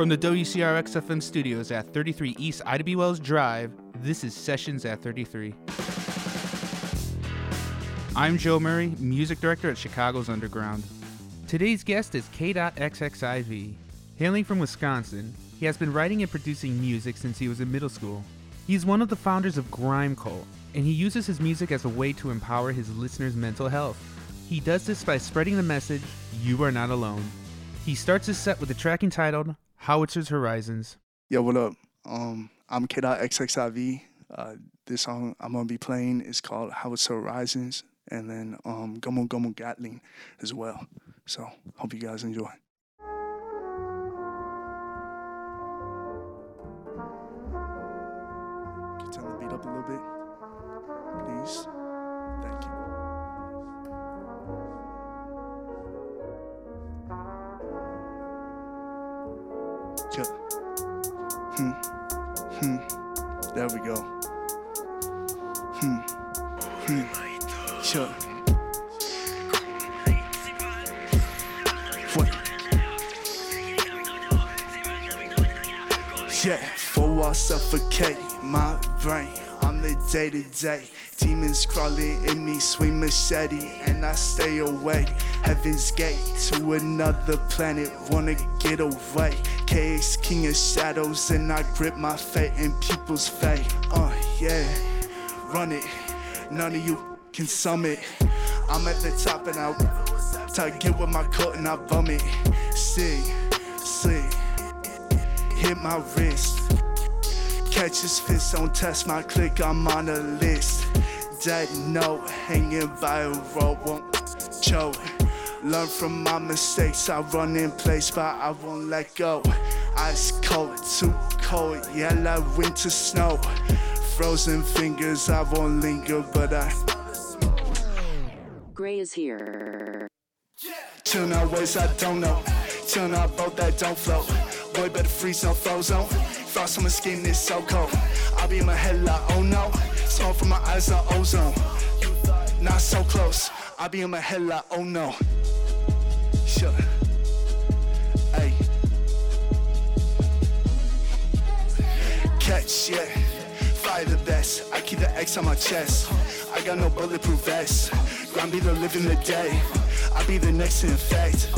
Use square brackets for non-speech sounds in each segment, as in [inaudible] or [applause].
From the WCRX FM studios at 33 East Ida B. Wells Drive, this is Sessions at 33. I'm Joe Murray, music director at Chicago's Underground. Today's guest is K.XXIV. Hailing from Wisconsin, he has been writing and producing music since he was in middle school. He's one of the founders of Grime Cult, and he uses his music as a way to empower his listeners' mental health. He does this by spreading the message, you are not alone. He starts his set with a track entitled Howitzer's Horizons. Yo, what up? Um, I'm K.XXIV. Uh, this song I'm gonna be playing is called Howitzer Horizons, and then um, Gomu Gomu Gatling as well. So hope you guys enjoy. Can you turn the beat up a little bit, please? Hmm. Hmm. There we go. Hmm. Hmm. What? Yeah, for I suffocate my brain on the day to day. Demons crawling in me, swing machete, and I stay away. Heaven's gate to another planet, wanna get away. KX king of shadows, and I grip my fate in people's fate. Uh, yeah, run it. None of you can summit. I'm at the top and I to get with my coat and I bum it. See, see, hit my wrist. Catch his fist, don't test my click, I'm on a list. Dead note, hanging by a rope, won't choke. Learn from my mistakes, I run in place, but I won't let go. Ice cold, too cold, yeah, like winter snow. Frozen fingers, I won't linger, but I Gray is here. Tune out ways I don't know. Tune out boat that don't float. Boy, better freeze no frozen. Frost on my skin is so cold. I'll be in my head like, oh no. Smoke from my eyes like ozone. Not so close. I'll be in my head like, oh no. Sure. Hey. Catch, yeah. Fire the best. I keep the X on my chest. I got no bulletproof vest. Grind be the living the day. I be the next to infect.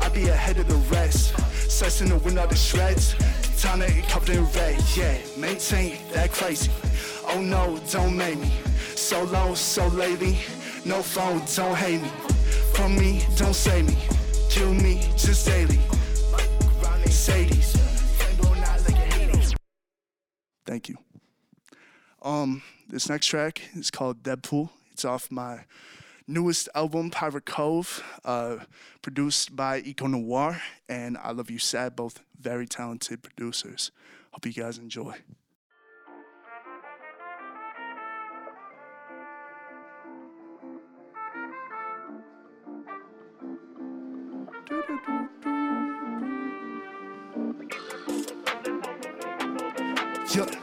I be ahead of the rest. Slice in the wind out the shreds. Katana it covered in red. Yeah, maintain that crazy. Oh no, don't make me. So low, so lately. No phone, don't hate me. From me, don't save me. Kill me just daily. Sadies. Thank you. Um, this next track is called Deadpool. It's off my newest album, Pirate Cove, uh, produced by Eco Noir and I Love You Sad, both very talented producers. Hope you guys enjoy. Yeah.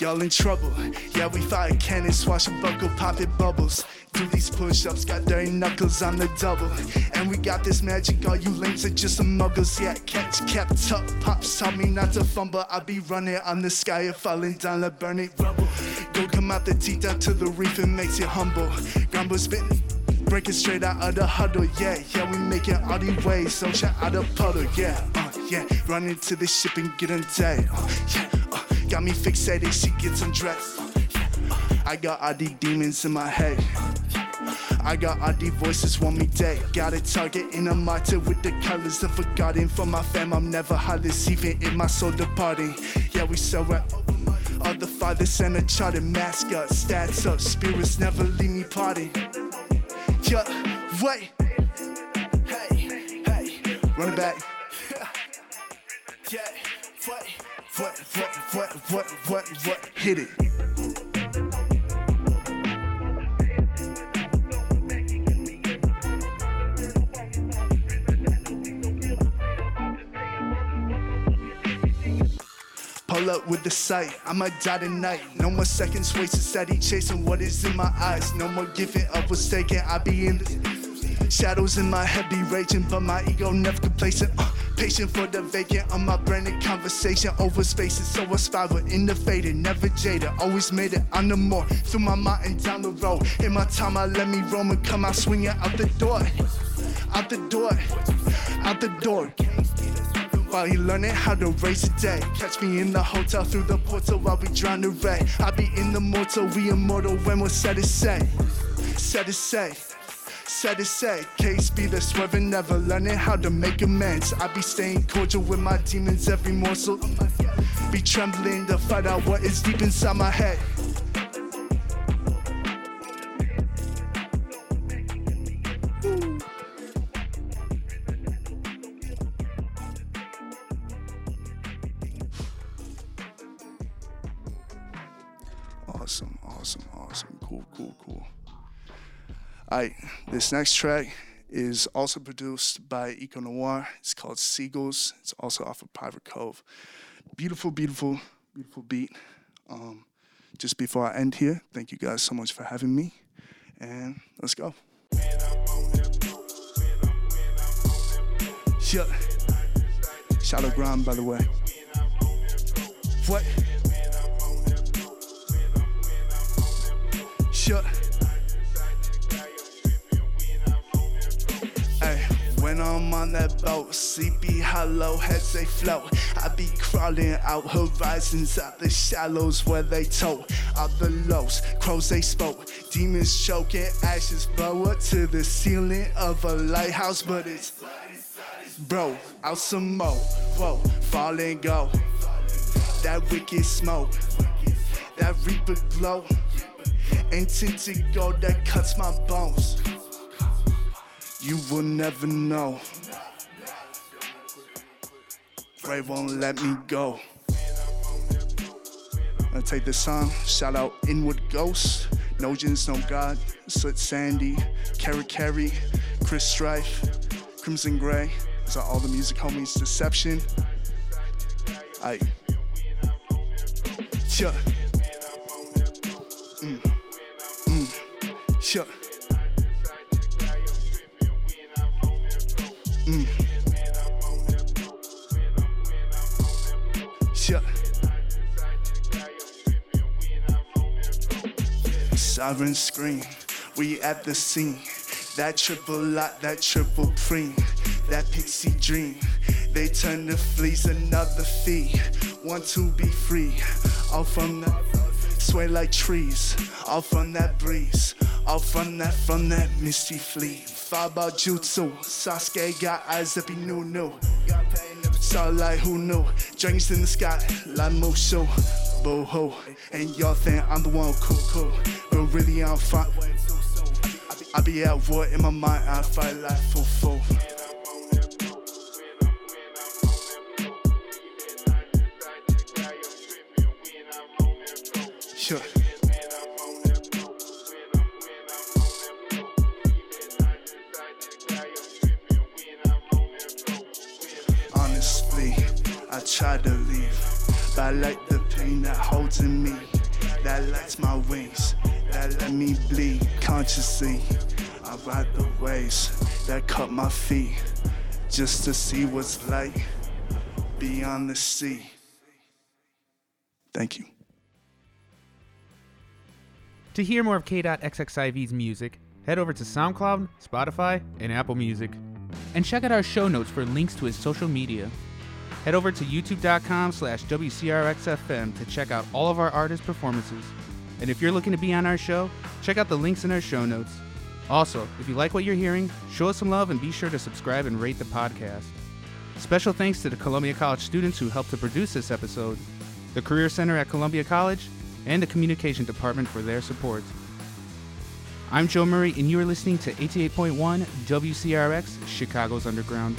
Y'all in trouble. Yeah, we fire cannons, swashbuckle, popping bubbles. Do these push-ups, got dirty knuckles on the double. And we got this magic, all you lames are just some muggles. Yeah, catch kept up, pops taught me not to fumble. I be running on the sky and falling down like burning rubble. Go come out the teeth down to the reef and makes you humble. Grumble spitting. Breaking straight out of the huddle, yeah, yeah, we making all these waves, so check out the puddle, yeah, uh, yeah, run into the ship and get on deck, uh, yeah, got me fixated, she gets undressed, yeah, I got all these demons in my head, I got all these voices want me dead, got a target in a martyr with the colors of forgotten, for my fam, I'm never heartless, even in my soul departing, yeah, we so right all the fathers and a charted mascot, stats up, spirits never leave me party. Yeah, wait. Hey, hey, run it back. [laughs] Yeah, what, what, what, what, what, what, what, hit it. Pull up with the sight, I'ma die tonight. No more seconds wasted, steady chasing what is in my eyes. No more giving up what's taken, I be in the shadows in my head be raging, but my ego never complacent. Uh, patient for the vacant on my branded conversation over spaces. So I spiral, innovated, never jaded. Always made it on the more through my mind and down the road. In my time, I let me roam and come out swinging out the door, out the door, out the door while he learning how to race a day. Catch me in the hotel through the portal while we drown the ray. I be in the mortal, we immortal when we're set to say. Set to say. Set to say, case be the swerving, never learning how to make amends. I be staying cordial with my demons every morsel. Be trembling to find out what is deep inside my head. Awesome, awesome, awesome. Cool, cool, cool. Alright, this next track is also produced by Eco Noir. It's called Seagulls. It's also off of Pirate Cove. Beautiful, beautiful, beautiful beat. Um, just before I end here, thank you guys so much for having me. And let's go. Yeah. Shallow ground, by the way. What? Shut. Hey, when I'm on that boat, sleepy hollow heads they float. I be crawling out horizons out the shallows where they tow. Out the lows, crows they spoke. Demons choking, ashes blow up to the ceiling of a lighthouse, but it's bro, out some more. Whoa, fall and go. That wicked smoke, that reaper glow. And tinted gold that cuts my bones. You will never know. Ray won't let me go. I take this song, shout out Inward Ghost, No Jins, No God, Soot Sandy, Carrie Carey, Chris Strife, Crimson Gray. These are all the music homies, Deception. I. Yeah. Sure. Mm. Mm. Sure. Siren scream, we at the scene. That triple lot, that triple preem, that pixie dream. They turn to fleas, another fee. Want to be free, all from the sway like trees, all from that breeze, all from that, from that misty fleet. Thought about jutsu, Sasuke got eyes that be new, new. Like who knew, dragons in the sky, like Mushu, boho. And y'all think I'm the one cool, but really I'm fine. I be at war in my mind, I fight like foo. Sure. To leave, but I like the pain that holds in me, that lights my wings, that let me bleed consciously. I ride the waves that cut my feet, just to see what's like beyond the sea. Thank you. To hear more of K.XXIV's music, head over to SoundCloud, Spotify, and Apple Music. And check out our show notes for links to his social media. Head over to youtube.com slash WCRXFM to check out all of our artist performances. And if you're looking to be on our show, check out the links in our show notes. Also, if you like what you're hearing, show us some love and be sure to subscribe and rate the podcast. Special thanks to the Columbia College students who helped to produce this episode, the Career Center at Columbia College, and the Communication Department for their support. I'm Joe Murray, and you are listening to 88.1 WCRX, Chicago's Underground.